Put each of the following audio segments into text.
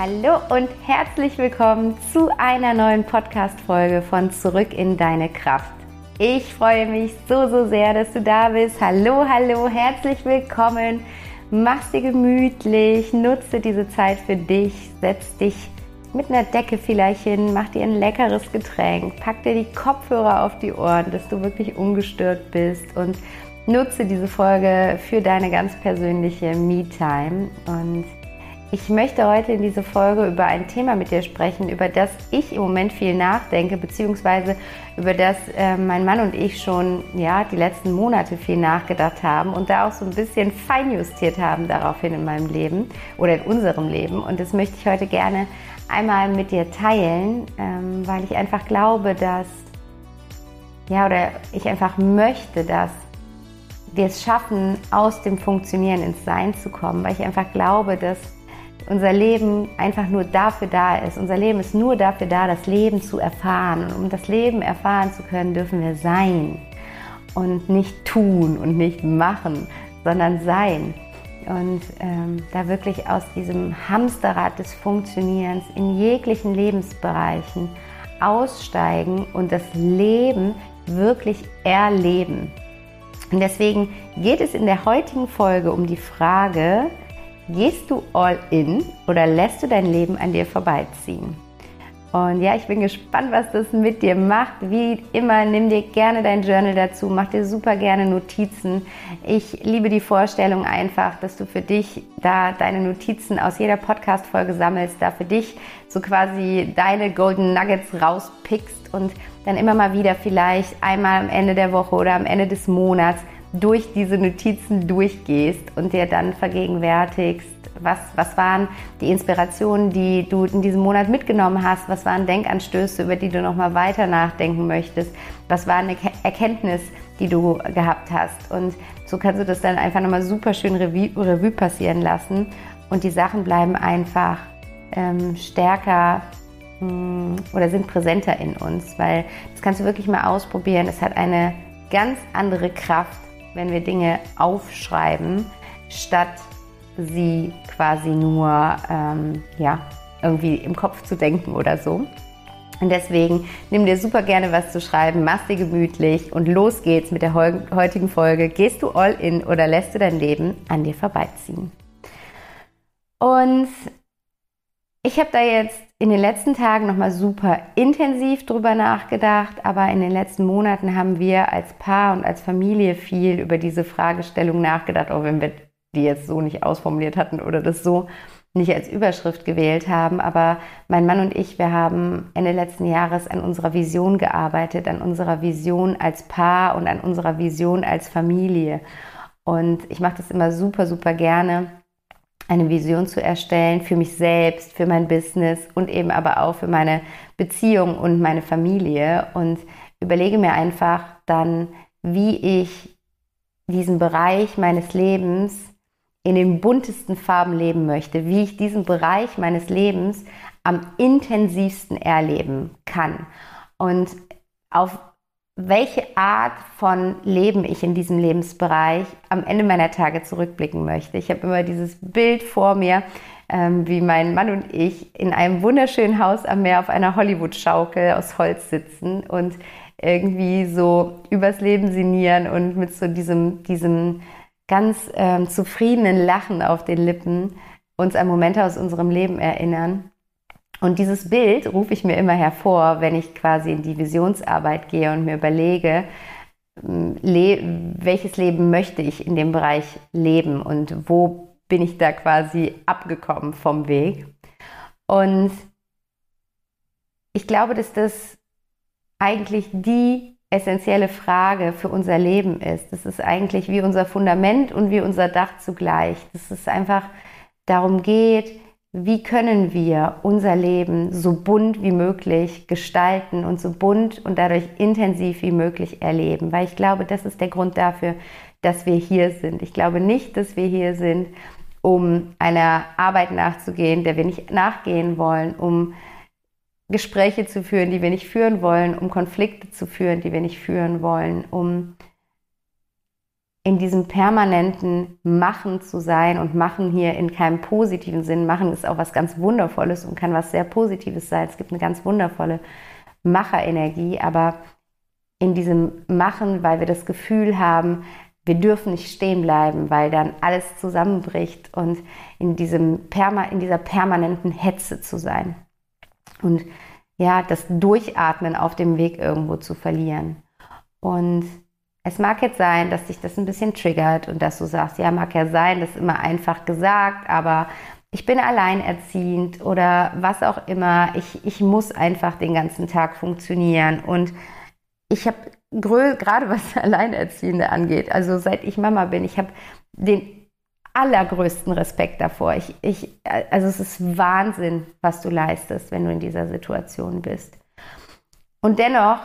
Hallo und herzlich willkommen zu einer neuen Podcast-Folge von Zurück in deine Kraft. Ich freue mich so, so sehr, dass du da bist. Hallo, hallo, herzlich willkommen. Mach's dir gemütlich, nutze diese Zeit für dich, setz dich mit einer Decke vielleicht hin, mach dir ein leckeres Getränk, pack dir die Kopfhörer auf die Ohren, dass du wirklich ungestört bist und nutze diese Folge für deine ganz persönliche Me-Time. Und ich möchte heute in dieser Folge über ein Thema mit dir sprechen, über das ich im Moment viel nachdenke, beziehungsweise über das äh, mein Mann und ich schon ja, die letzten Monate viel nachgedacht haben und da auch so ein bisschen feinjustiert haben daraufhin in meinem Leben oder in unserem Leben. Und das möchte ich heute gerne einmal mit dir teilen, ähm, weil ich einfach glaube, dass, ja, oder ich einfach möchte, dass wir es schaffen, aus dem Funktionieren ins Sein zu kommen, weil ich einfach glaube, dass unser Leben einfach nur dafür da ist. Unser Leben ist nur dafür da, das Leben zu erfahren. Und um das Leben erfahren zu können, dürfen wir sein und nicht tun und nicht machen, sondern sein. Und ähm, da wirklich aus diesem Hamsterrad des Funktionierens in jeglichen Lebensbereichen aussteigen und das Leben wirklich erleben. Und deswegen geht es in der heutigen Folge um die Frage, Gehst du all in oder lässt du dein Leben an dir vorbeiziehen? Und ja, ich bin gespannt, was das mit dir macht. Wie immer, nimm dir gerne dein Journal dazu, mach dir super gerne Notizen. Ich liebe die Vorstellung einfach, dass du für dich da deine Notizen aus jeder Podcast-Folge sammelst, da für dich so quasi deine Golden Nuggets rauspickst und dann immer mal wieder vielleicht einmal am Ende der Woche oder am Ende des Monats durch diese Notizen durchgehst und dir dann vergegenwärtigst, was, was waren die Inspirationen, die du in diesem Monat mitgenommen hast, was waren Denkanstöße, über die du nochmal weiter nachdenken möchtest, was war eine Erkenntnis, die du gehabt hast. Und so kannst du das dann einfach nochmal super schön Revue, Revue passieren lassen und die Sachen bleiben einfach ähm, stärker hm, oder sind präsenter in uns, weil das kannst du wirklich mal ausprobieren. Es hat eine ganz andere Kraft, wenn wir Dinge aufschreiben, statt sie quasi nur ähm, ja, irgendwie im Kopf zu denken oder so. Und deswegen nimm dir super gerne was zu schreiben, mach dir gemütlich und los geht's mit der heutigen Folge. Gehst du all in oder lässt du dein Leben an dir vorbeiziehen? Und ich habe da jetzt in den letzten Tagen nochmal super intensiv drüber nachgedacht, aber in den letzten Monaten haben wir als Paar und als Familie viel über diese Fragestellung nachgedacht, auch wenn wir die jetzt so nicht ausformuliert hatten oder das so nicht als Überschrift gewählt haben. Aber mein Mann und ich, wir haben Ende letzten Jahres an unserer Vision gearbeitet, an unserer Vision als Paar und an unserer Vision als Familie. Und ich mache das immer super, super gerne eine Vision zu erstellen für mich selbst, für mein Business und eben aber auch für meine Beziehung und meine Familie. Und überlege mir einfach dann, wie ich diesen Bereich meines Lebens in den buntesten Farben leben möchte, wie ich diesen Bereich meines Lebens am intensivsten erleben kann. Und auf welche Art von Leben ich in diesem Lebensbereich am Ende meiner Tage zurückblicken möchte. Ich habe immer dieses Bild vor mir, ähm, wie mein Mann und ich in einem wunderschönen Haus am Meer auf einer Hollywood-Schaukel aus Holz sitzen und irgendwie so übers Leben sinnieren und mit so diesem, diesem ganz ähm, zufriedenen Lachen auf den Lippen uns an Momente aus unserem Leben erinnern. Und dieses Bild rufe ich mir immer hervor, wenn ich quasi in die Visionsarbeit gehe und mir überlege, mm, le welches Leben möchte ich in dem Bereich leben und wo bin ich da quasi abgekommen vom Weg. Und ich glaube, dass das eigentlich die essentielle Frage für unser Leben ist. Das ist eigentlich wie unser Fundament und wie unser Dach zugleich. Dass es einfach darum geht, wie können wir unser Leben so bunt wie möglich gestalten und so bunt und dadurch intensiv wie möglich erleben. Weil ich glaube, das ist der Grund dafür, dass wir hier sind. Ich glaube nicht, dass wir hier sind, um einer Arbeit nachzugehen, der wir nicht nachgehen wollen, um Gespräche zu führen, die wir nicht führen wollen, um Konflikte zu führen, die wir nicht führen wollen, um in diesem permanenten Machen zu sein und Machen hier in keinem positiven Sinn. Machen ist auch was ganz Wundervolles und kann was sehr Positives sein. Es gibt eine ganz wundervolle Macherenergie, aber in diesem Machen, weil wir das Gefühl haben, wir dürfen nicht stehen bleiben, weil dann alles zusammenbricht und in, diesem Perma in dieser permanenten Hetze zu sein. Und ja, das Durchatmen auf dem Weg irgendwo zu verlieren. Und es mag jetzt sein, dass dich das ein bisschen triggert und dass du sagst, ja, mag ja sein, das ist immer einfach gesagt, aber ich bin alleinerziehend oder was auch immer. Ich, ich muss einfach den ganzen Tag funktionieren. Und ich habe gerade was Alleinerziehende angeht, also seit ich Mama bin, ich habe den allergrößten Respekt davor. Ich, ich, also es ist Wahnsinn, was du leistest, wenn du in dieser Situation bist. Und dennoch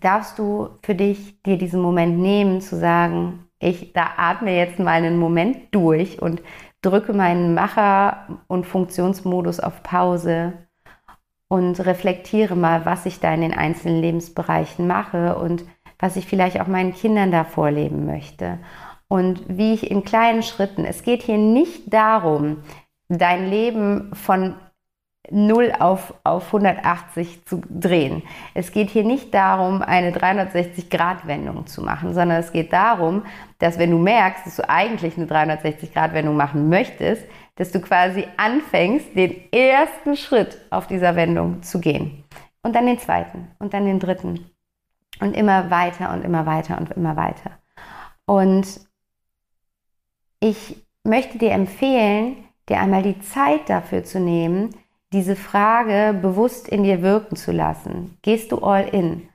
darfst du für dich dir diesen Moment nehmen, zu sagen, ich da atme jetzt mal einen Moment durch und drücke meinen Macher- und Funktionsmodus auf Pause und reflektiere mal, was ich da in den einzelnen Lebensbereichen mache und was ich vielleicht auch meinen Kindern da vorleben möchte. Und wie ich in kleinen Schritten, es geht hier nicht darum, dein Leben von 0 auf, auf 180 zu drehen. Es geht hier nicht darum, eine 360-Grad-Wendung zu machen, sondern es geht darum, dass wenn du merkst, dass du eigentlich eine 360-Grad-Wendung machen möchtest, dass du quasi anfängst, den ersten Schritt auf dieser Wendung zu gehen. Und dann den zweiten und dann den dritten. Und immer weiter und immer weiter und immer weiter. Und ich möchte dir empfehlen, dir einmal die Zeit dafür zu nehmen, diese Frage bewusst in dir wirken zu lassen. Gehst du all in?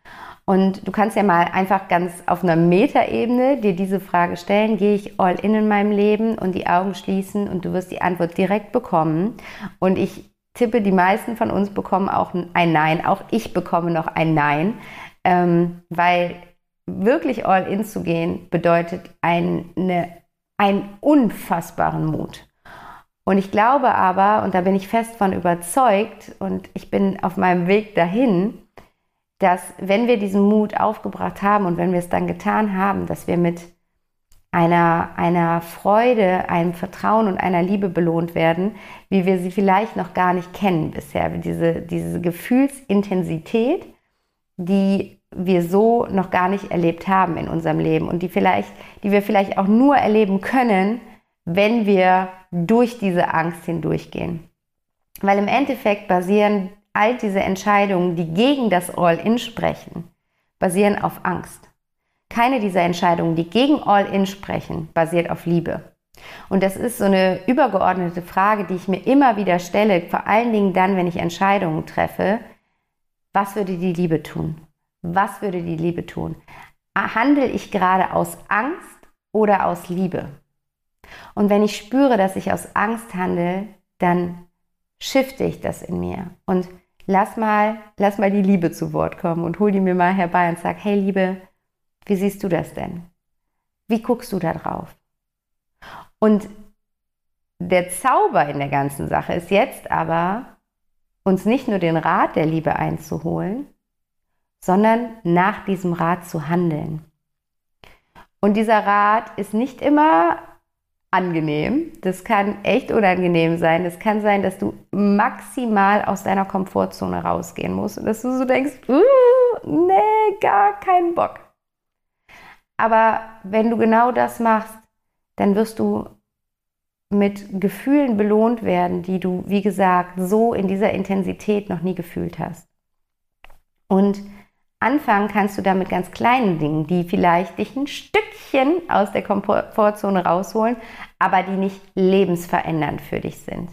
Und du kannst ja mal einfach ganz auf einer Metaebene dir diese Frage stellen, gehe ich all in in meinem Leben und die Augen schließen und du wirst die Antwort direkt bekommen. Und ich tippe, die meisten von uns bekommen auch ein Nein. Auch ich bekomme noch ein Nein, ähm, weil wirklich all in zu gehen bedeutet eine, einen unfassbaren Mut. Und ich glaube aber, und da bin ich fest von überzeugt, und ich bin auf meinem Weg dahin, dass wenn wir diesen Mut aufgebracht haben und wenn wir es dann getan haben, dass wir mit einer, einer Freude, einem Vertrauen und einer Liebe belohnt werden, wie wir sie vielleicht noch gar nicht kennen bisher. Diese, diese Gefühlsintensität, die wir so noch gar nicht erlebt haben in unserem Leben und die vielleicht, die wir vielleicht auch nur erleben können, wenn wir durch diese Angst hindurchgehen. Weil im Endeffekt basieren all diese Entscheidungen, die gegen das All-In sprechen, basieren auf Angst. Keine dieser Entscheidungen, die gegen All-In sprechen, basiert auf Liebe. Und das ist so eine übergeordnete Frage, die ich mir immer wieder stelle, vor allen Dingen dann, wenn ich Entscheidungen treffe. Was würde die Liebe tun? Was würde die Liebe tun? Handle ich gerade aus Angst oder aus Liebe? Und wenn ich spüre, dass ich aus Angst handle, dann shifte ich das in mir und lass mal, lass mal die Liebe zu Wort kommen und hol die mir mal herbei und sag, hey Liebe, wie siehst du das denn? Wie guckst du da drauf? Und der Zauber in der ganzen Sache ist jetzt aber, uns nicht nur den Rat der Liebe einzuholen, sondern nach diesem Rat zu handeln. Und dieser Rat ist nicht immer angenehm. Das kann echt unangenehm sein. Es kann sein, dass du maximal aus deiner Komfortzone rausgehen musst und dass du so denkst, uh, nee, gar keinen Bock. Aber wenn du genau das machst, dann wirst du mit Gefühlen belohnt werden, die du, wie gesagt, so in dieser Intensität noch nie gefühlt hast. Und Anfangen kannst du da mit ganz kleinen Dingen, die vielleicht dich ein Stückchen aus der Komfortzone rausholen, aber die nicht lebensverändernd für dich sind.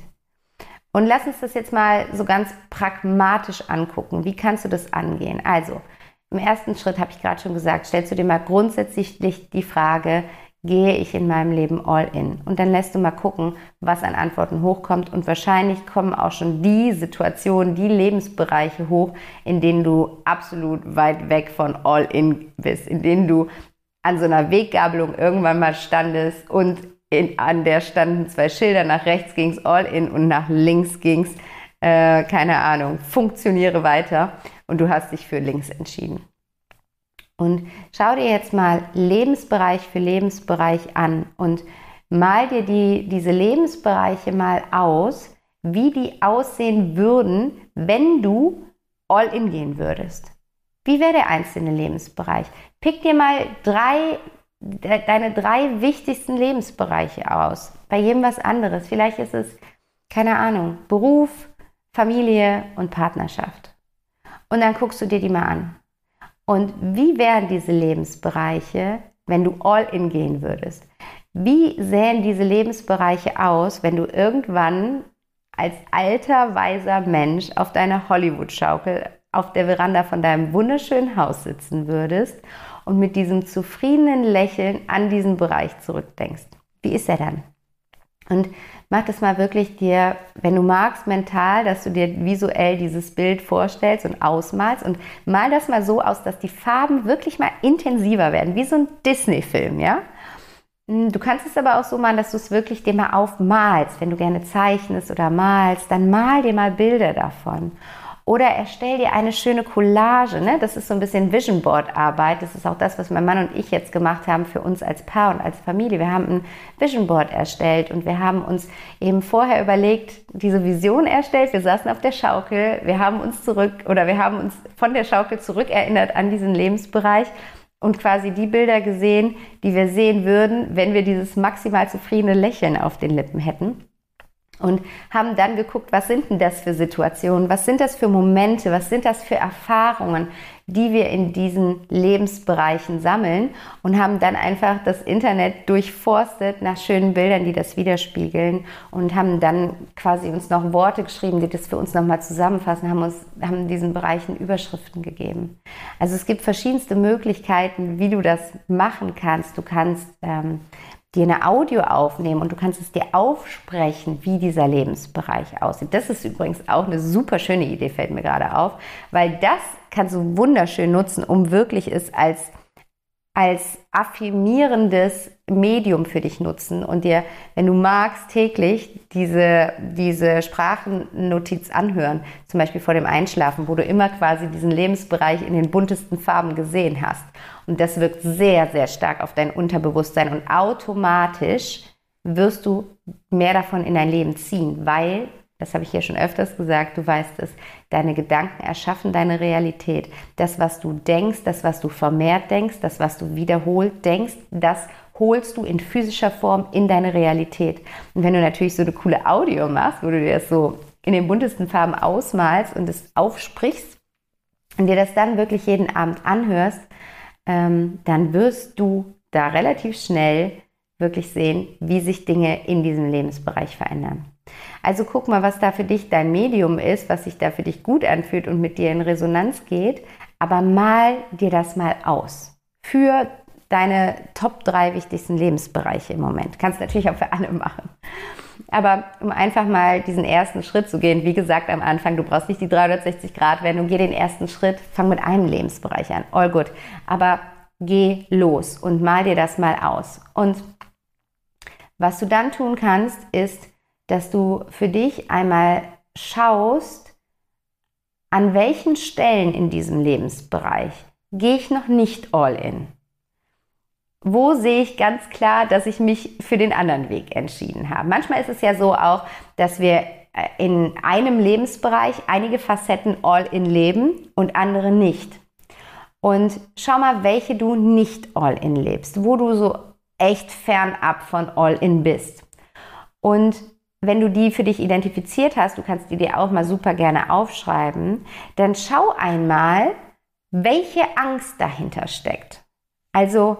Und lass uns das jetzt mal so ganz pragmatisch angucken. Wie kannst du das angehen? Also, im ersten Schritt habe ich gerade schon gesagt, stellst du dir mal grundsätzlich die Frage, gehe ich in meinem Leben all in? Und dann lässt du mal gucken, was an Antworten hochkommt. Und wahrscheinlich kommen auch schon die Situationen, die Lebensbereiche hoch, in denen du absolut weit weg von all in bist, in denen du an so einer Weggabelung irgendwann mal standest und in, an der standen zwei Schilder, nach rechts ging es all in und nach links ging es, äh, keine Ahnung, funktioniere weiter und du hast dich für links entschieden. Und schau dir jetzt mal Lebensbereich für Lebensbereich an und mal dir die, diese Lebensbereiche mal aus, wie die aussehen würden, wenn du all in gehen würdest. Wie wäre der einzelne Lebensbereich? Pick dir mal drei, deine drei wichtigsten Lebensbereiche aus. Bei jedem was anderes. Vielleicht ist es, keine Ahnung, Beruf, Familie und Partnerschaft. Und dann guckst du dir die mal an. Und wie wären diese Lebensbereiche, wenn du all in gehen würdest? Wie sähen diese Lebensbereiche aus, wenn du irgendwann als alter, weiser Mensch auf deiner Hollywood-Schaukel auf der Veranda von deinem wunderschönen Haus sitzen würdest und mit diesem zufriedenen Lächeln an diesen Bereich zurückdenkst? Wie ist er dann? Und mach das mal wirklich dir, wenn du magst, mental, dass du dir visuell dieses Bild vorstellst und ausmalst und mal das mal so aus, dass die Farben wirklich mal intensiver werden, wie so ein Disney-Film, ja? Hm, du kannst es aber auch so machen, dass du es wirklich dir mal aufmalst. Wenn du gerne zeichnest oder malst, dann mal dir mal Bilder davon. Oder erstell dir eine schöne Collage. Ne? Das ist so ein bisschen Vision Board Arbeit. Das ist auch das, was mein Mann und ich jetzt gemacht haben für uns als Paar und als Familie. Wir haben ein Vision Board erstellt und wir haben uns eben vorher überlegt, diese Vision erstellt. Wir saßen auf der Schaukel. Wir haben uns zurück oder wir haben uns von der Schaukel zurückerinnert an diesen Lebensbereich und quasi die Bilder gesehen, die wir sehen würden, wenn wir dieses maximal zufriedene Lächeln auf den Lippen hätten und haben dann geguckt, was sind denn das für Situationen, was sind das für Momente, was sind das für Erfahrungen, die wir in diesen Lebensbereichen sammeln und haben dann einfach das Internet durchforstet nach schönen Bildern, die das widerspiegeln und haben dann quasi uns noch Worte geschrieben, die das für uns nochmal zusammenfassen, haben uns haben diesen Bereichen Überschriften gegeben. Also es gibt verschiedenste Möglichkeiten, wie du das machen kannst. Du kannst ähm, dir eine Audio aufnehmen und du kannst es dir aufsprechen, wie dieser Lebensbereich aussieht. Das ist übrigens auch eine super schöne Idee, fällt mir gerade auf, weil das kannst du wunderschön nutzen, um wirklich es als als affirmierendes Medium für dich nutzen und dir, wenn du magst, täglich diese, diese Sprachennotiz anhören, zum Beispiel vor dem Einschlafen, wo du immer quasi diesen Lebensbereich in den buntesten Farben gesehen hast. Und das wirkt sehr, sehr stark auf dein Unterbewusstsein und automatisch wirst du mehr davon in dein Leben ziehen, weil das habe ich hier schon öfters gesagt, du weißt es, deine Gedanken erschaffen deine Realität. Das, was du denkst, das, was du vermehrt denkst, das, was du wiederholt denkst, das holst du in physischer Form in deine Realität. Und wenn du natürlich so eine coole Audio machst, wo du dir das so in den buntesten Farben ausmalst und es aufsprichst und dir das dann wirklich jeden Abend anhörst, ähm, dann wirst du da relativ schnell wirklich sehen, wie sich Dinge in diesem Lebensbereich verändern. Also guck mal, was da für dich dein Medium ist, was sich da für dich gut anfühlt und mit dir in Resonanz geht, aber mal dir das mal aus. Für deine Top 3 wichtigsten Lebensbereiche im Moment. Kannst natürlich auch für alle machen. Aber um einfach mal diesen ersten Schritt zu gehen, wie gesagt am Anfang, du brauchst nicht die 360 Grad Wendung, geh den ersten Schritt, fang mit einem Lebensbereich an, all good. Aber geh los und mal dir das mal aus. Und was du dann tun kannst, ist dass du für dich einmal schaust, an welchen Stellen in diesem Lebensbereich gehe ich noch nicht all in. Wo sehe ich ganz klar, dass ich mich für den anderen Weg entschieden habe? Manchmal ist es ja so auch, dass wir äh, in einem Lebensbereich einige Facetten all in leben und andere nicht. Und schau mal, welche du nicht all in lebst, wo du so echt fernab von all in bist. Und wenn du die für dich identifiziert hast, du kannst die dir auch mal super gerne aufschreiben, dann schau einmal, welche Angst dahinter steckt. Also,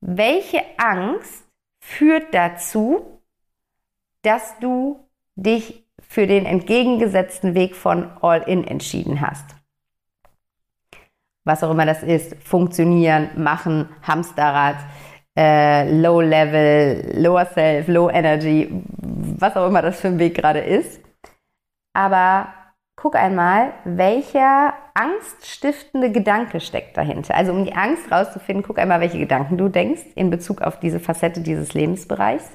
welche Angst führt dazu, dass du dich für den entgegengesetzten Weg von All-In entschieden hast? Was auch immer das ist, funktionieren, machen, Hamsterrad, äh, Low Level, Lower Self, Low Energy, was auch immer das für ein Weg gerade ist. Aber guck einmal, welcher angststiftende Gedanke steckt dahinter. Also um die Angst rauszufinden, guck einmal, welche Gedanken du denkst in Bezug auf diese Facette dieses Lebensbereichs.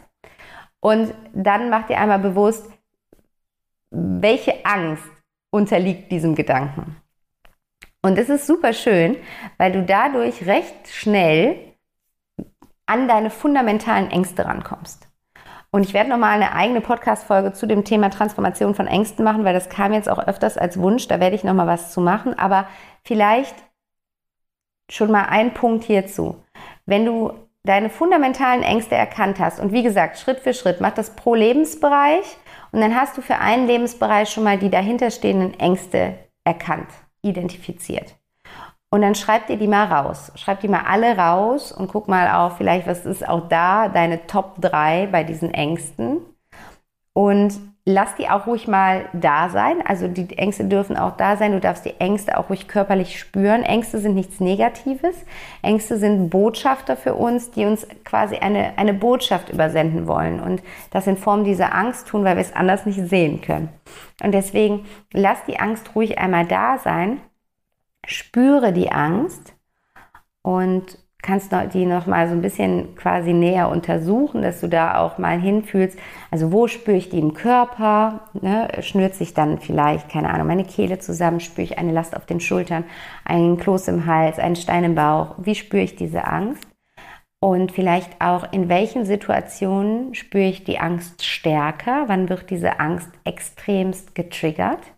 Und dann mach dir einmal bewusst, welche Angst unterliegt diesem Gedanken. Und es ist super schön, weil du dadurch recht schnell an deine fundamentalen Ängste rankommst. Und ich werde nochmal eine eigene Podcast-Folge zu dem Thema Transformation von Ängsten machen, weil das kam jetzt auch öfters als Wunsch. Da werde ich nochmal was zu machen. Aber vielleicht schon mal ein Punkt hierzu. Wenn du deine fundamentalen Ängste erkannt hast und wie gesagt, Schritt für Schritt, mach das pro Lebensbereich und dann hast du für einen Lebensbereich schon mal die dahinterstehenden Ängste erkannt identifiziert. Und dann schreib dir die mal raus. Schreib die mal alle raus und guck mal auch vielleicht, was ist auch da deine Top 3 bei diesen Ängsten. Und lass die auch ruhig mal da sein. Also die Ängste dürfen auch da sein. Du darfst die Ängste auch ruhig körperlich spüren. Ängste sind nichts Negatives. Ängste sind Botschafter für uns, die uns quasi eine, eine Botschaft übersenden wollen. Und das in Form dieser Angst tun, weil wir es anders nicht sehen können. Und deswegen lass die Angst ruhig einmal da sein. Spüre die Angst und kannst die noch mal so ein bisschen quasi näher untersuchen, dass du da auch mal hinfühlst. Also wo spüre ich die im Körper? Ne? Schnürt sich dann vielleicht, keine Ahnung, meine Kehle zusammen? Spüre ich eine Last auf den Schultern, einen Kloß im Hals, einen Stein im Bauch? Wie spüre ich diese Angst? Und vielleicht auch, in welchen Situationen spüre ich die Angst stärker? Wann wird diese Angst extremst getriggert?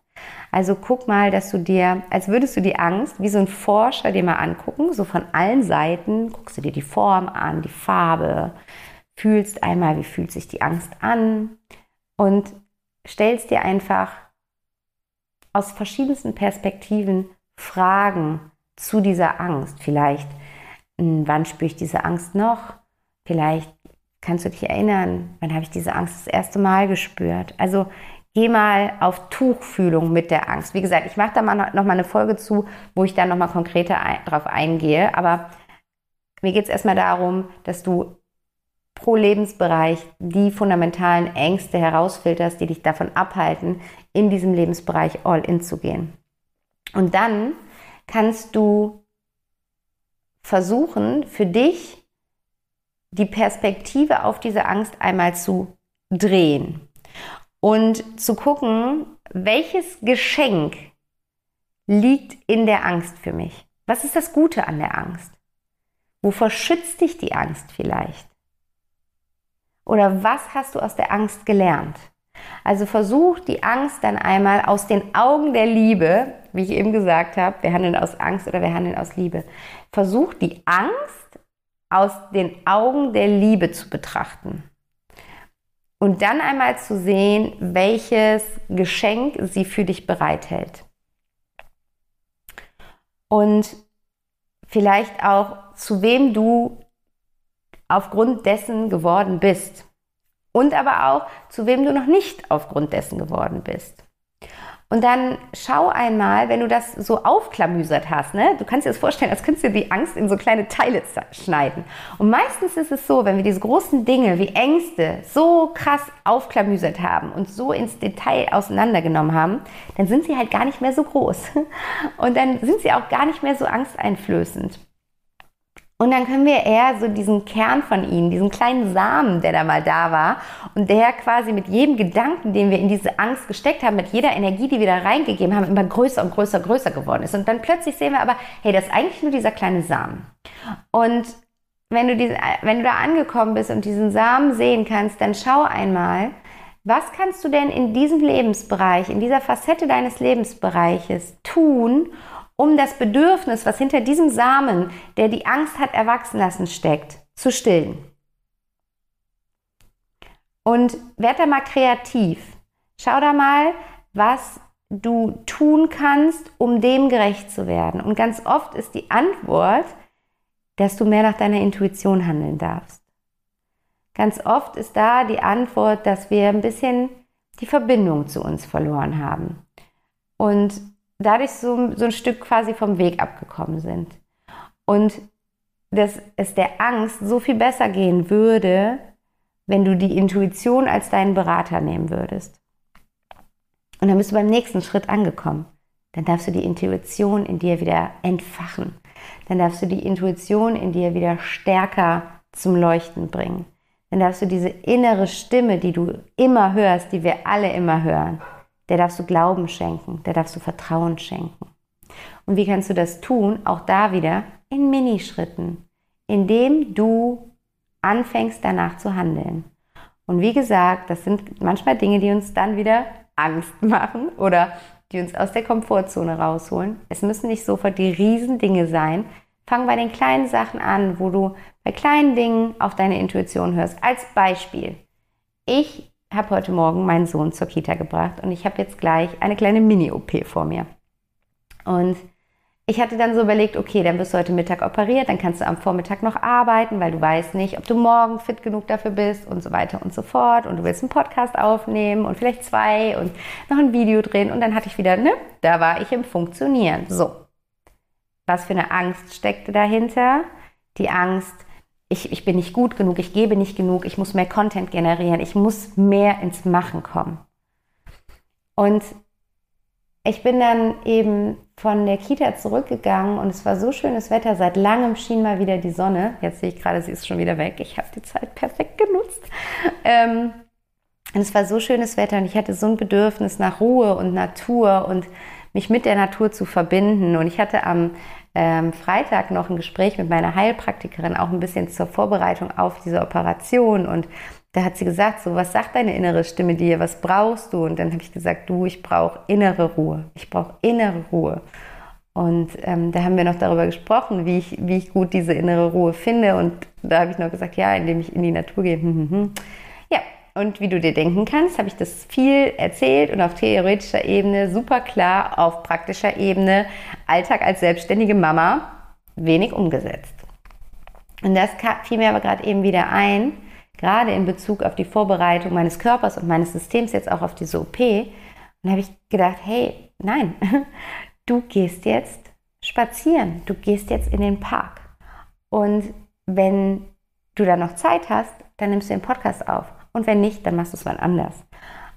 Also guck mal, dass du dir, als würdest du die Angst wie so ein Forscher dir mal angucken, so von allen Seiten, guckst du dir die Form an, die Farbe, fühlst einmal, wie fühlt sich die Angst an und stellst dir einfach aus verschiedensten Perspektiven Fragen zu dieser Angst. Vielleicht, hm, wann spüre ich diese Angst noch? Vielleicht kannst du dich erinnern, wann habe ich diese Angst das erste Mal gespürt? Also geh mal auf Tuchfühlung mit der Angst. Wie gesagt, ich mache da mal noch mal eine Folge zu, wo ich dann noch mal konkreter ein, drauf eingehe. Aber mir geht es erstmal darum, dass du pro Lebensbereich die fundamentalen Ängste herausfilterst, die dich davon abhalten, in diesem Lebensbereich all in zu gehen. Und dann kannst du versuchen, für dich die Perspektive auf diese Angst einmal zu drehen und zu gucken, welches Geschenk liegt in der Angst für mich? Was ist das Gute an der Angst? Wovor schützt dich die Angst vielleicht? Oder was hast du aus der Angst gelernt? Also versuch die Angst dann einmal aus den Augen der Liebe, wie ich eben gesagt habe, wir handeln aus Angst oder wir handeln aus Liebe. Versuch die Angst aus den Augen der Liebe zu betrachten. Und dann einmal zu sehen, welches Geschenk sie für dich bereithält. Und vielleicht auch, zu wem du aufgrund dessen geworden bist. Und aber auch, zu wem du noch nicht aufgrund dessen geworden bist. Und dann schau einmal, wenn du das so aufklamüsert hast, ne? du kannst dir das vorstellen, als könntest du die Angst in so kleine Teile schneiden. Und meistens ist es so, wenn wir diese großen Dinge wie Ängste so krass aufklamüsert haben und so ins Detail auseinandergenommen haben, dann sind sie halt gar nicht mehr so groß. Und dann sind sie auch gar nicht mehr so angsteinflößend. Und dann können wir eher so diesen Kern von ihnen, diesen kleinen Samen, der da mal da war und der quasi mit jedem Gedanken, den wir in diese Angst gesteckt haben, mit jeder Energie, die wir da reingegeben haben, immer größer und größer, größer geworden ist. Und dann plötzlich sehen wir aber, hey, das ist eigentlich nur dieser kleine Samen. Und wenn du, diese, wenn du da angekommen bist und diesen Samen sehen kannst, dann schau einmal, was kannst du denn in diesem Lebensbereich, in dieser Facette deines Lebensbereiches tun, um das Bedürfnis, was hinter diesem Samen, der die Angst hat erwachsen lassen, steckt, zu stillen. Und werd da mal kreativ. Schau da mal, was du tun kannst, um dem gerecht zu werden. Und ganz oft ist die Antwort, dass du mehr nach deiner Intuition handeln darfst. Ganz oft ist da die Antwort, dass wir ein bisschen die Verbindung zu uns verloren haben. Und dadurch so, so ein Stück quasi vom Weg abgekommen sind. Und dass es der Angst so viel besser gehen würde, wenn du die Intuition als deinen Berater nehmen würdest. Und dann bist du beim nächsten Schritt angekommen. Dann darfst du die Intuition in dir wieder entfachen. Dann darfst du die Intuition in dir wieder stärker zum Leuchten bringen. Dann darfst du diese innere Stimme, die du immer hörst, die wir alle immer hören, der darfst du Glauben schenken, der darfst du Vertrauen schenken. Und wie kannst du das tun? Auch da wieder in Minischritten, indem du anfängst danach zu handeln. Und wie gesagt, das sind manchmal Dinge, die uns dann wieder Angst machen oder die uns aus der Komfortzone rausholen. Es müssen nicht sofort die Riesendinge sein. Fang bei den kleinen Sachen an, wo du bei kleinen Dingen auf deine Intuition hörst. Als Beispiel. Ich habe heute Morgen meinen Sohn zur Kita gebracht und ich habe jetzt gleich eine kleine Mini-OP vor mir. Und ich hatte dann so überlegt, okay, dann wirst du heute Mittag operiert, dann kannst du am Vormittag noch arbeiten, weil du weißt nicht, ob du morgen fit genug dafür bist und so weiter und so fort. Und du willst einen Podcast aufnehmen und vielleicht zwei und noch ein Video drehen. Und dann hatte ich wieder, ne, da war ich im Funktionieren. So. Was für eine Angst steckte dahinter? Die Angst, ich, ich bin nicht gut genug, ich gebe nicht genug, ich muss mehr Content generieren, ich muss mehr ins Machen kommen. Und ich bin dann eben von der Kita zurückgegangen und es war so schönes Wetter. Seit langem schien mal wieder die Sonne. Jetzt sehe ich gerade, sie ist schon wieder weg. Ich habe die Zeit perfekt genutzt. Ähm, und es war so schönes Wetter und ich hatte so ein Bedürfnis nach Ruhe und Natur und mich mit der Natur zu verbinden. Und ich hatte am ähm, Freitag noch ein Gespräch mit meiner Heilpraktikerin, auch ein bisschen zur Vorbereitung auf diese Operation. Und da hat sie gesagt, so, was sagt deine innere Stimme dir, was brauchst du? Und dann habe ich gesagt, du, ich brauche innere Ruhe. Ich brauche innere Ruhe. Und ähm, da haben wir noch darüber gesprochen, wie ich, wie ich gut diese innere Ruhe finde. Und da habe ich noch gesagt, ja, indem ich in die Natur gehe. Hm, hm, hm. Ja, und wie du dir denken kannst, habe ich das viel erzählt und auf theoretischer Ebene super klar, auf praktischer Ebene, Alltag als selbstständige Mama, wenig umgesetzt. Und das fiel mir aber gerade eben wieder ein, gerade in Bezug auf die Vorbereitung meines Körpers und meines Systems jetzt auch auf diese OP. Und habe ich gedacht, hey, nein, du gehst jetzt spazieren, du gehst jetzt in den Park. Und wenn du da noch Zeit hast, dann nimmst du den Podcast auf. Und wenn nicht, dann machst du es mal anders.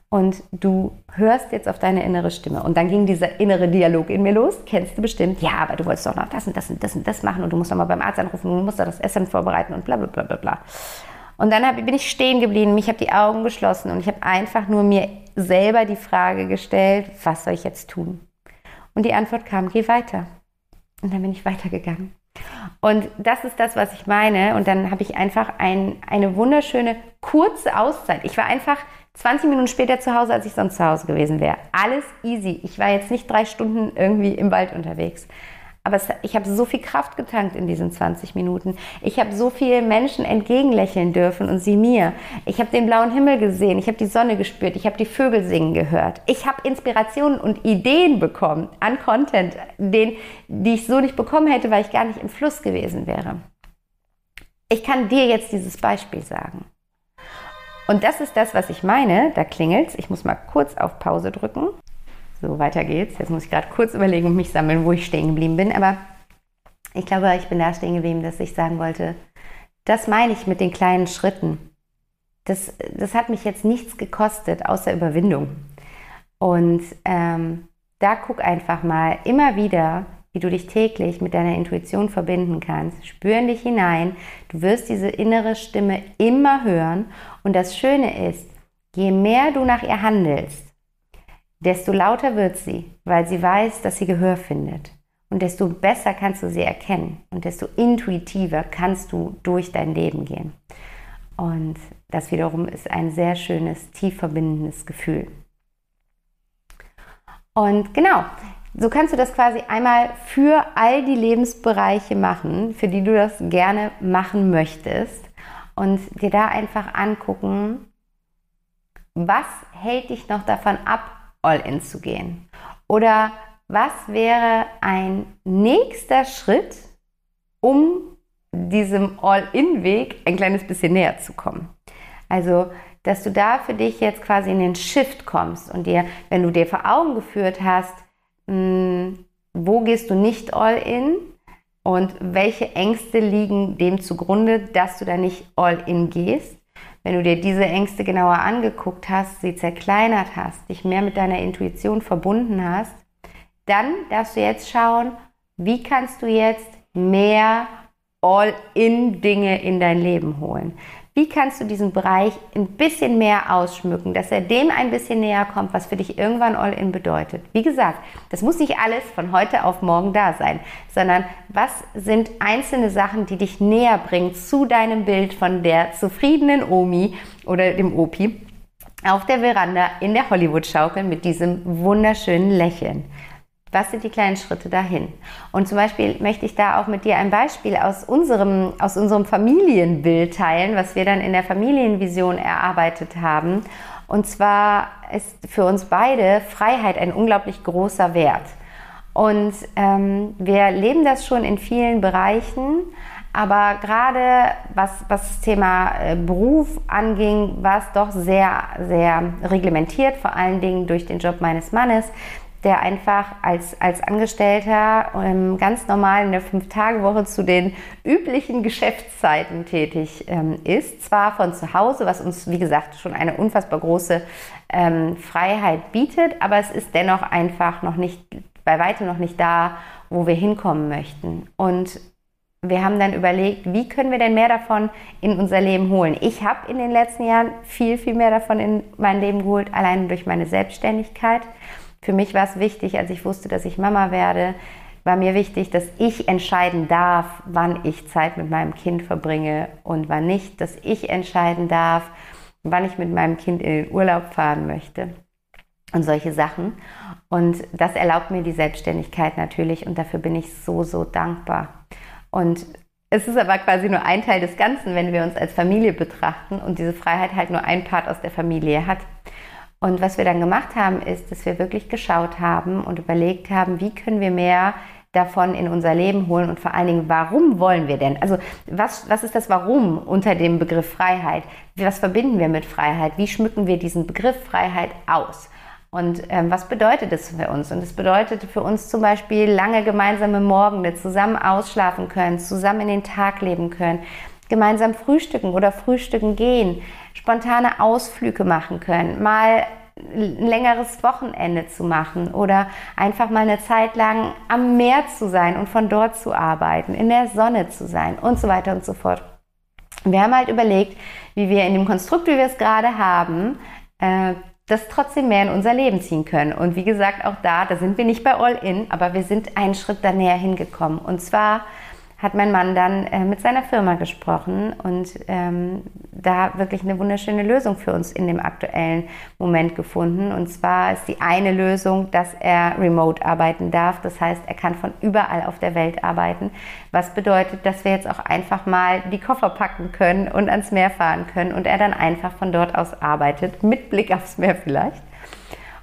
Und du hörst jetzt auf deine innere Stimme. Und dann ging dieser innere Dialog in mir los. Kennst du bestimmt? Ja, aber du wolltest doch noch das und das und das und das machen und du musst doch mal beim Arzt anrufen und du musst doch das Essen vorbereiten und bla bla bla bla bla. Und dann bin ich stehen geblieben, ich habe die Augen geschlossen und ich habe einfach nur mir selber die Frage gestellt, was soll ich jetzt tun? Und die Antwort kam, geh weiter. Und dann bin ich weitergegangen. Und das ist das, was ich meine. Und dann habe ich einfach ein, eine wunderschöne kurze Auszeit. Ich war einfach 20 Minuten später zu Hause, als ich sonst zu Hause gewesen wäre. Alles easy. Ich war jetzt nicht drei Stunden irgendwie im Wald unterwegs. Aber es, ich habe so viel Kraft getankt in diesen 20 Minuten. Ich habe so viele Menschen entgegenlächeln dürfen und sie mir. Ich habe den blauen Himmel gesehen, ich habe die Sonne gespürt, ich habe die Vögel singen gehört. Ich habe Inspirationen und Ideen bekommen an Content, den, die ich so nicht bekommen hätte, weil ich gar nicht im Fluss gewesen wäre. Ich kann dir jetzt dieses Beispiel sagen. Und das ist das, was ich meine. Da klingelt's. Ich muss mal kurz auf Pause drücken. So, weiter geht's. Jetzt muss ich gerade kurz überlegen und mich sammeln, wo ich stehen geblieben bin. Aber ich glaube, ich bin da stehen geblieben, dass ich sagen wollte, das meine ich mit den kleinen Schritten. Das, das hat mich jetzt nichts gekostet, außer Überwindung. Und ähm, da guck einfach mal immer wieder, wie du dich täglich mit deiner Intuition verbinden kannst. Spür in dich hinein. Du wirst diese innere Stimme immer hören. Und das Schöne ist, je mehr du nach ihr handelst, desto lauter wird sie, weil sie weiß, dass sie Gehör findet. Und desto besser kannst du sie erkennen und desto intuitiver kannst du durch dein Leben gehen. Und das wiederum ist ein sehr schönes, tief verbindendes Gefühl. Und genau, so kannst du das quasi einmal für all die Lebensbereiche machen, für die du das gerne machen möchtest. Und dir da einfach angucken, was hält dich noch davon ab, All-in zu gehen? Oder was wäre ein nächster Schritt, um diesem All-in-Weg ein kleines bisschen näher zu kommen? Also, dass du da für dich jetzt quasi in den Shift kommst und dir, wenn du dir vor Augen geführt hast, mh, hm, wo gehst du nicht all-in und welche Ängste liegen dem zugrunde, dass du da nicht all-in gehst, wenn du dir diese Ängste genauer angeguckt hast, sie zerkleinert hast, dich mehr mit deiner Intuition verbunden hast, dann darfst du jetzt schauen, wie kannst du jetzt mehr All-in-Dinge in dein Leben holen. Wie kannst du diesen Bereich ein bisschen mehr ausschmücken, dass er dem ein bisschen näher kommt, was für dich irgendwann All-In bedeutet? Wie gesagt, das muss nicht alles von heute auf morgen da sein, sondern was sind einzelne Sachen, die dich näher bringen zu deinem Bild von der zufriedenen Omi oder dem Opi auf der Veranda in der Hollywood-Schaukel mit diesem wunderschönen Lächeln. Was sind die kleinen Schritte dahin? Und zum Beispiel möchte ich da auch mit dir ein Beispiel aus unserem, aus unserem Familienbild teilen, was wir dann in der Familienvision erarbeitet haben. Und zwar ist für uns beide Freiheit ein unglaublich großer Wert. Und ähm, wir leben das schon in vielen Bereichen, aber gerade was, was das Thema äh, Beruf anging, war es doch sehr, sehr reglementiert, vor allen Dingen durch den Job meines Mannes der einfach als, als Angestellter ähm, ganz normal in der Fünf-Tage-Woche zu den üblichen Geschäftszeiten tätig ähm, ist. Zwar von zu Hause, was uns, wie gesagt, schon eine unfassbar große ähm, Freiheit bietet, aber es ist dennoch einfach noch nicht, bei weitem noch nicht da, wo wir hinkommen möchten. Und wir haben dann überlegt, wie können wir denn mehr davon in unser Leben holen. Ich habe in den letzten Jahren viel, viel mehr davon in mein Leben geholt, allein durch meine Selbstständigkeit. Für mich war es wichtig, als ich wusste, dass ich Mama werde, war mir wichtig, dass ich entscheiden darf, wann ich Zeit mit meinem Kind verbringe und wann nicht, dass ich entscheiden darf, wann ich mit meinem Kind in den Urlaub fahren möchte und solche Sachen. Und das erlaubt mir die Selbstständigkeit natürlich und dafür bin ich so, so dankbar. Und es ist aber quasi nur ein Teil des Ganzen, wenn wir uns als Familie betrachten und diese Freiheit halt nur ein Part aus der Familie hat. Und was wir dann gemacht haben, ist, dass wir wirklich geschaut haben und überlegt haben, wie können wir mehr davon in unser Leben holen und vor allen Dingen, warum wollen wir denn? Also was, was ist das Warum unter dem Begriff Freiheit? Was verbinden wir mit Freiheit? Wie schmücken wir diesen Begriff Freiheit aus? Und ähm, was bedeutet es für uns? Und es bedeutet für uns zum Beispiel lange gemeinsame Morgende, zusammen ausschlafen können, zusammen in den Tag leben können, gemeinsam frühstücken oder frühstücken gehen, spontane Ausflüge machen können, mal ein längeres Wochenende zu machen oder einfach mal eine Zeit lang am Meer zu sein und von dort zu arbeiten, in der Sonne zu sein und so weiter und so fort. Wir haben halt überlegt, wie wir in dem Konstrukt, wie wir es gerade haben, äh, das trotzdem mehr in unser Leben ziehen können. Und wie gesagt, auch da, da sind wir nicht bei All In, aber wir sind einen Schritt da näher hingekommen. Und zwar hat mein Mann dann äh, mit seiner Firma gesprochen und ähm, da wirklich eine wunderschöne Lösung für uns in dem aktuellen Moment gefunden. Und zwar ist die eine Lösung, dass er remote arbeiten darf. Das heißt, er kann von überall auf der Welt arbeiten. Was bedeutet, dass wir jetzt auch einfach mal die Koffer packen können und ans Meer fahren können und er dann einfach von dort aus arbeitet, mit Blick aufs Meer vielleicht.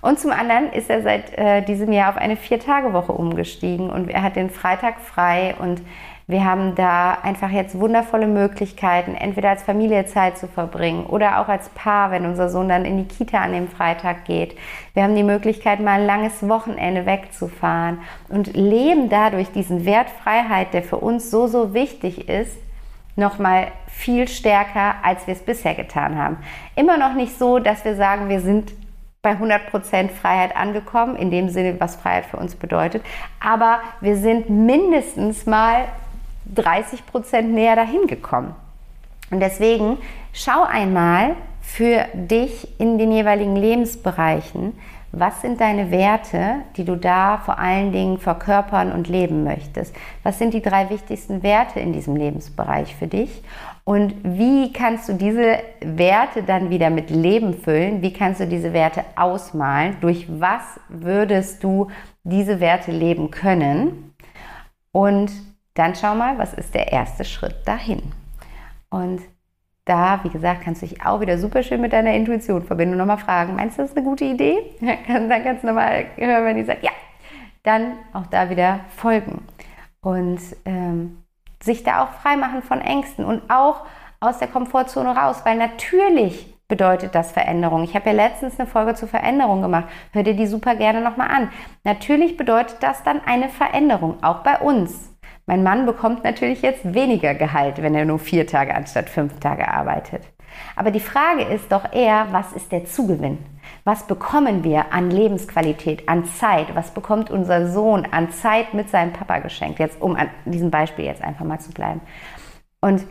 Und zum anderen ist er seit äh, diesem Jahr auf eine Vier-Tage-Woche umgestiegen und er hat den Freitag frei und wir haben da einfach jetzt wundervolle Möglichkeiten, entweder als Familie Zeit zu verbringen oder auch als Paar, wenn unser Sohn dann in die Kita an dem Freitag geht. Wir haben die Möglichkeit, mal ein langes Wochenende wegzufahren und leben dadurch diesen Wert Freiheit, der für uns so, so wichtig ist, nochmal viel stärker, als wir es bisher getan haben. Immer noch nicht so, dass wir sagen, wir sind bei 100% Freiheit angekommen, in dem Sinne, was Freiheit für uns bedeutet. Aber wir sind mindestens mal 30 Prozent näher dahin gekommen. Und deswegen schau einmal für dich in den jeweiligen Lebensbereichen, was sind deine Werte, die du da vor allen Dingen verkörpern und leben möchtest? Was sind die drei wichtigsten Werte in diesem Lebensbereich für dich? Und wie kannst du diese Werte dann wieder mit Leben füllen? Wie kannst du diese Werte ausmalen? Durch was würdest du diese Werte leben können? Und dann schau mal, was ist der erste Schritt dahin? Und da, wie gesagt, kannst du dich auch wieder super schön mit deiner Intuition verbinden und nochmal fragen, meinst du, das ist eine gute Idee? Dann kannst du nochmal hören, wenn die sagt, ja, dann auch da wieder folgen. Und ähm, sich da auch freimachen von Ängsten und auch aus der Komfortzone raus, weil natürlich bedeutet das Veränderung. Ich habe ja letztens eine Folge zur Veränderung gemacht. Hör dir die super gerne nochmal an. Natürlich bedeutet das dann eine Veränderung, auch bei uns. Mein Mann bekommt natürlich jetzt weniger Gehalt, wenn er nur vier Tage anstatt fünf Tage arbeitet. Aber die Frage ist doch eher, was ist der Zugewinn? Was bekommen wir an Lebensqualität, an Zeit? Was bekommt unser Sohn an Zeit mit seinem Papa geschenkt? Jetzt, um an diesem Beispiel jetzt einfach mal zu bleiben. Und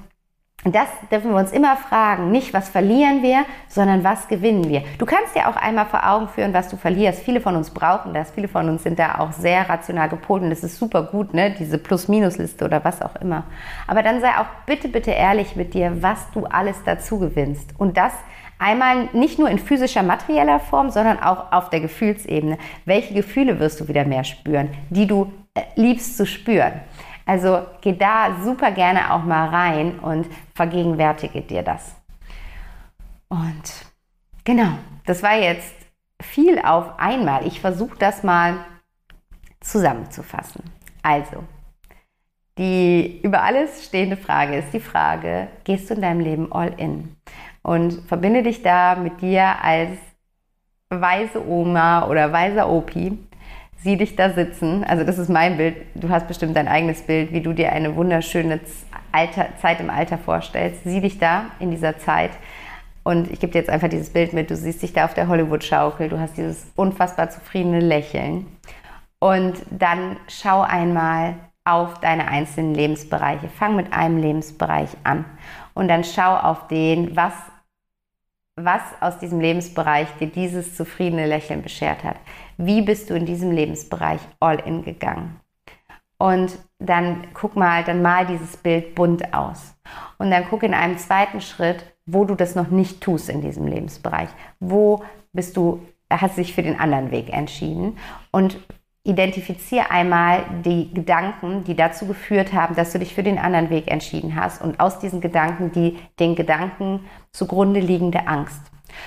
das dürfen wir uns immer fragen. Nicht, was verlieren wir, sondern was gewinnen wir. Du kannst dir auch einmal vor Augen führen, was du verlierst. Viele von uns brauchen das. Viele von uns sind da auch sehr rational gepolt und das ist super gut, ne? diese Plus-Minus-Liste oder was auch immer. Aber dann sei auch bitte, bitte ehrlich mit dir, was du alles dazu gewinnst. Und das einmal nicht nur in physischer, materieller Form, sondern auch auf der Gefühlsebene. Welche Gefühle wirst du wieder mehr spüren, die du äh, liebst zu spüren? Also geh da super gerne auch mal rein und vergegenwärtige dir das. Und genau, das war jetzt viel auf einmal. Ich versuche das mal zusammenzufassen. Also, die über alles stehende Frage ist die Frage, gehst du in deinem Leben all in? Und verbinde dich da mit dir als weise Oma oder weiser Opi sieh dich da sitzen. Also das ist mein Bild. Du hast bestimmt dein eigenes Bild, wie du dir eine wunderschöne Alter, Zeit im Alter vorstellst. Sieh dich da in dieser Zeit. Und ich gebe dir jetzt einfach dieses Bild mit. Du siehst dich da auf der Hollywood-Schaukel. Du hast dieses unfassbar zufriedene Lächeln. Und dann schau einmal auf deine einzelnen Lebensbereiche. Fang mit einem Lebensbereich an. Und dann schau auf den, was was aus diesem Lebensbereich dir dieses zufriedene Lächeln beschert hat. Wie bist du in diesem Lebensbereich all in gegangen? Und dann guck mal, dann mal dieses Bild bunt aus. Und dann guck in einem zweiten Schritt, wo du das noch nicht tust in diesem Lebensbereich. Wo bist du, hast dich für den anderen Weg entschieden? Und identifiziere einmal die Gedanken, die dazu geführt haben, dass du dich für den anderen Weg entschieden hast und aus diesen Gedanken die den Gedanken zugrunde liegende Angst.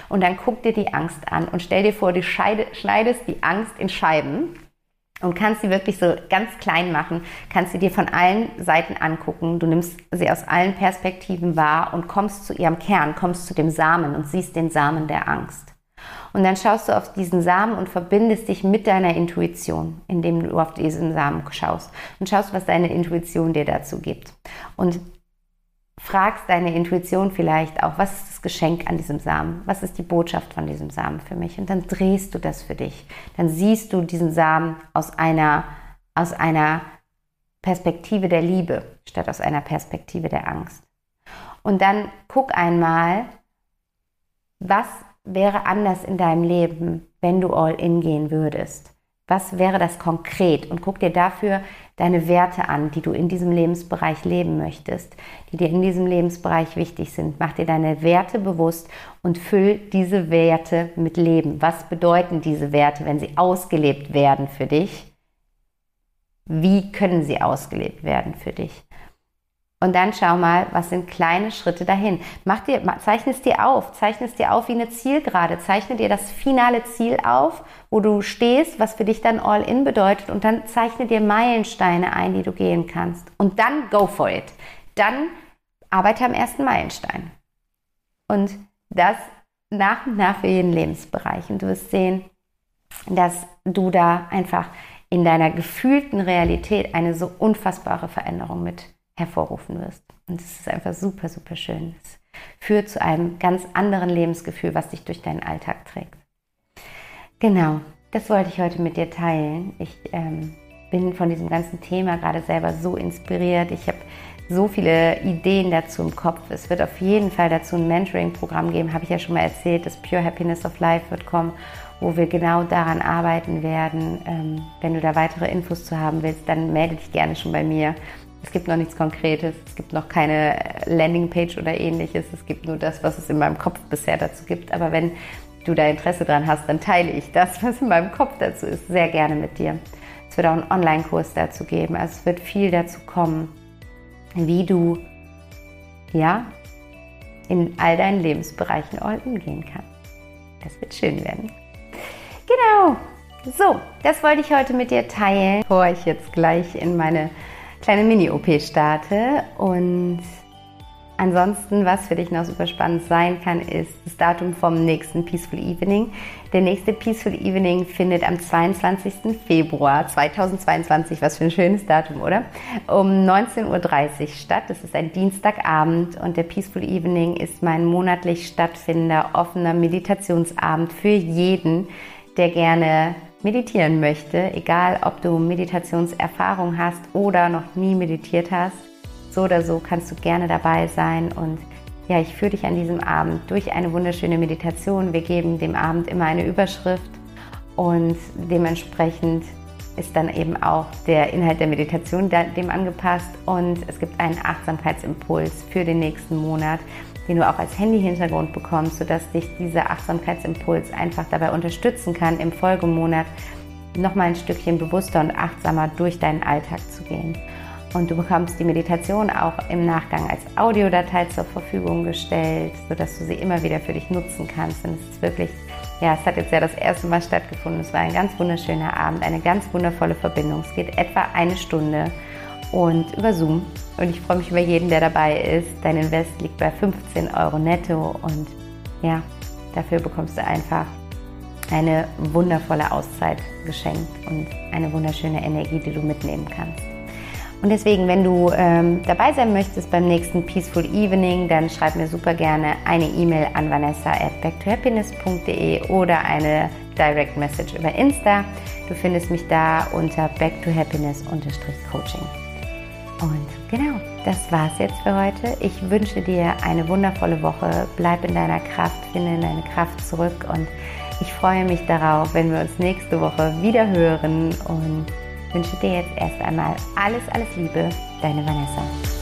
Und dann guck dir die Angst an und stell dir vor, du schneidest die Angst in Scheiben und kannst sie wirklich so ganz klein machen, kannst sie dir von allen Seiten angucken, du nimmst sie aus allen Perspektiven wahr und kommst zu ihrem Kern, kommst zu dem Samen und siehst den Samen der Angst. Und dann schaust du auf diesen Samen und verbindest dich mit deiner Intuition, indem du auf diesen Samen schaust und schaust, was deine Intuition dir dazu gibt. Und fragst deine Intuition vielleicht auch, was ist das Geschenk an diesem Samen? Was ist die Botschaft von diesem Samen für mich? Und dann drehst du das für dich. Dann siehst du diesen Samen aus einer, aus einer Perspektive der Liebe statt aus einer Perspektive der Angst. Und dann guck einmal, was wäre anders in deinem Leben, wenn du all in gehen würdest? Was wäre das konkret? Und guck dir dafür deine Werte an, die du in diesem Lebensbereich leben möchtest, die dir in diesem Lebensbereich wichtig sind. Mach dir deine Werte bewusst und füll diese Werte mit Leben. Was bedeuten diese Werte, wenn sie ausgelebt werden für dich? Wie können sie ausgelebt werden für dich? Und dann schau mal, was sind kleine Schritte dahin. Mach dir, zeichne es dir auf, zeichne es dir auf wie eine Zielgerade, zeichne dir das finale Ziel auf, wo du stehst, was für dich dann All-In bedeutet und dann zeichne dir Meilensteine ein, die du gehen kannst. Und dann go for it. Dann arbeite am ersten Meilenstein. Und das nach und nach für jeden Lebensbereich. Und du wirst sehen, dass du da einfach in deiner gefühlten Realität eine so unfassbare Veränderung mit hervorrufen wirst. Und es ist einfach super, super schön. Es führt zu einem ganz anderen Lebensgefühl, was dich durch deinen Alltag trägt. Genau, das wollte ich heute mit dir teilen. Ich ähm, bin von diesem ganzen Thema gerade selber so inspiriert. Ich habe so viele Ideen dazu im Kopf. Es wird auf jeden Fall dazu ein Mentoring-Programm geben, habe ich ja schon mal erzählt. Das Pure Happiness of Life wird kommen, wo wir genau daran arbeiten werden. Ähm, wenn du da weitere Infos zu haben willst, dann melde dich gerne schon bei mir. Es gibt noch nichts Konkretes, es gibt noch keine Landingpage oder ähnliches, es gibt nur das, was es in meinem Kopf bisher dazu gibt. Aber wenn du da Interesse dran hast, dann teile ich das, was in meinem Kopf dazu ist, sehr gerne mit dir. Es wird auch einen Online-Kurs dazu geben, also es wird viel dazu kommen, wie du ja in all deinen Lebensbereichen all in gehen kannst. Das wird schön werden. Genau. So, das wollte ich heute mit dir teilen, bevor ich jetzt gleich in meine kleine Mini-OP starte. Und ansonsten, was für dich noch super spannend sein kann, ist das Datum vom nächsten Peaceful Evening. Der nächste Peaceful Evening findet am 22. Februar 2022, was für ein schönes Datum, oder? Um 19.30 Uhr statt. Das ist ein Dienstagabend und der Peaceful Evening ist mein monatlich stattfindender offener Meditationsabend für jeden, der gerne meditieren möchte, egal ob du Meditationserfahrung hast oder noch nie meditiert hast, so oder so kannst du gerne dabei sein. Und ja, ich führe dich an diesem Abend durch eine wunderschöne Meditation. Wir geben dem Abend immer eine Überschrift und dementsprechend ist dann eben auch der Inhalt der Meditation dem angepasst. Und es gibt einen Achtsamkeitsimpuls für den nächsten Monat, den du auch als Handy-Hintergrund bekommst, sodass dich dieser Achtsamkeitsimpuls einfach dabei unterstützen kann, im Folgemonat nochmal ein Stückchen bewusster und achtsamer durch deinen Alltag zu gehen. Und du bekommst die Meditation auch im Nachgang als Audiodatei zur Verfügung gestellt, sodass du sie immer wieder für dich nutzen kannst. Und es ist wirklich, ja, es hat jetzt ja das erste Mal stattgefunden. Es war ein ganz wunderschöner Abend, eine ganz wundervolle Verbindung. Es geht etwa eine Stunde und über Zoom. Und ich freue mich über jeden, der dabei ist. Dein Invest liegt bei 15 Euro netto und ja, dafür bekommst du einfach eine wundervolle Auszeit geschenkt und eine wunderschöne Energie, die du mitnehmen kannst. Und deswegen, wenn du ähm, dabei sein möchtest beim nächsten Peaceful Evening, dann schreib mir super gerne eine E-Mail an vanessa at backtohappiness.de oder eine Direct Message über Insta. Du findest mich da unter backtohappiness-coaching. Und genau, das war's jetzt für heute. Ich wünsche dir eine wundervolle Woche. Bleib in deiner Kraft, finde in deine Kraft zurück und ich freue mich darauf, wenn wir uns nächste Woche wieder hören und wünsche dir jetzt erst einmal alles, alles Liebe, deine Vanessa.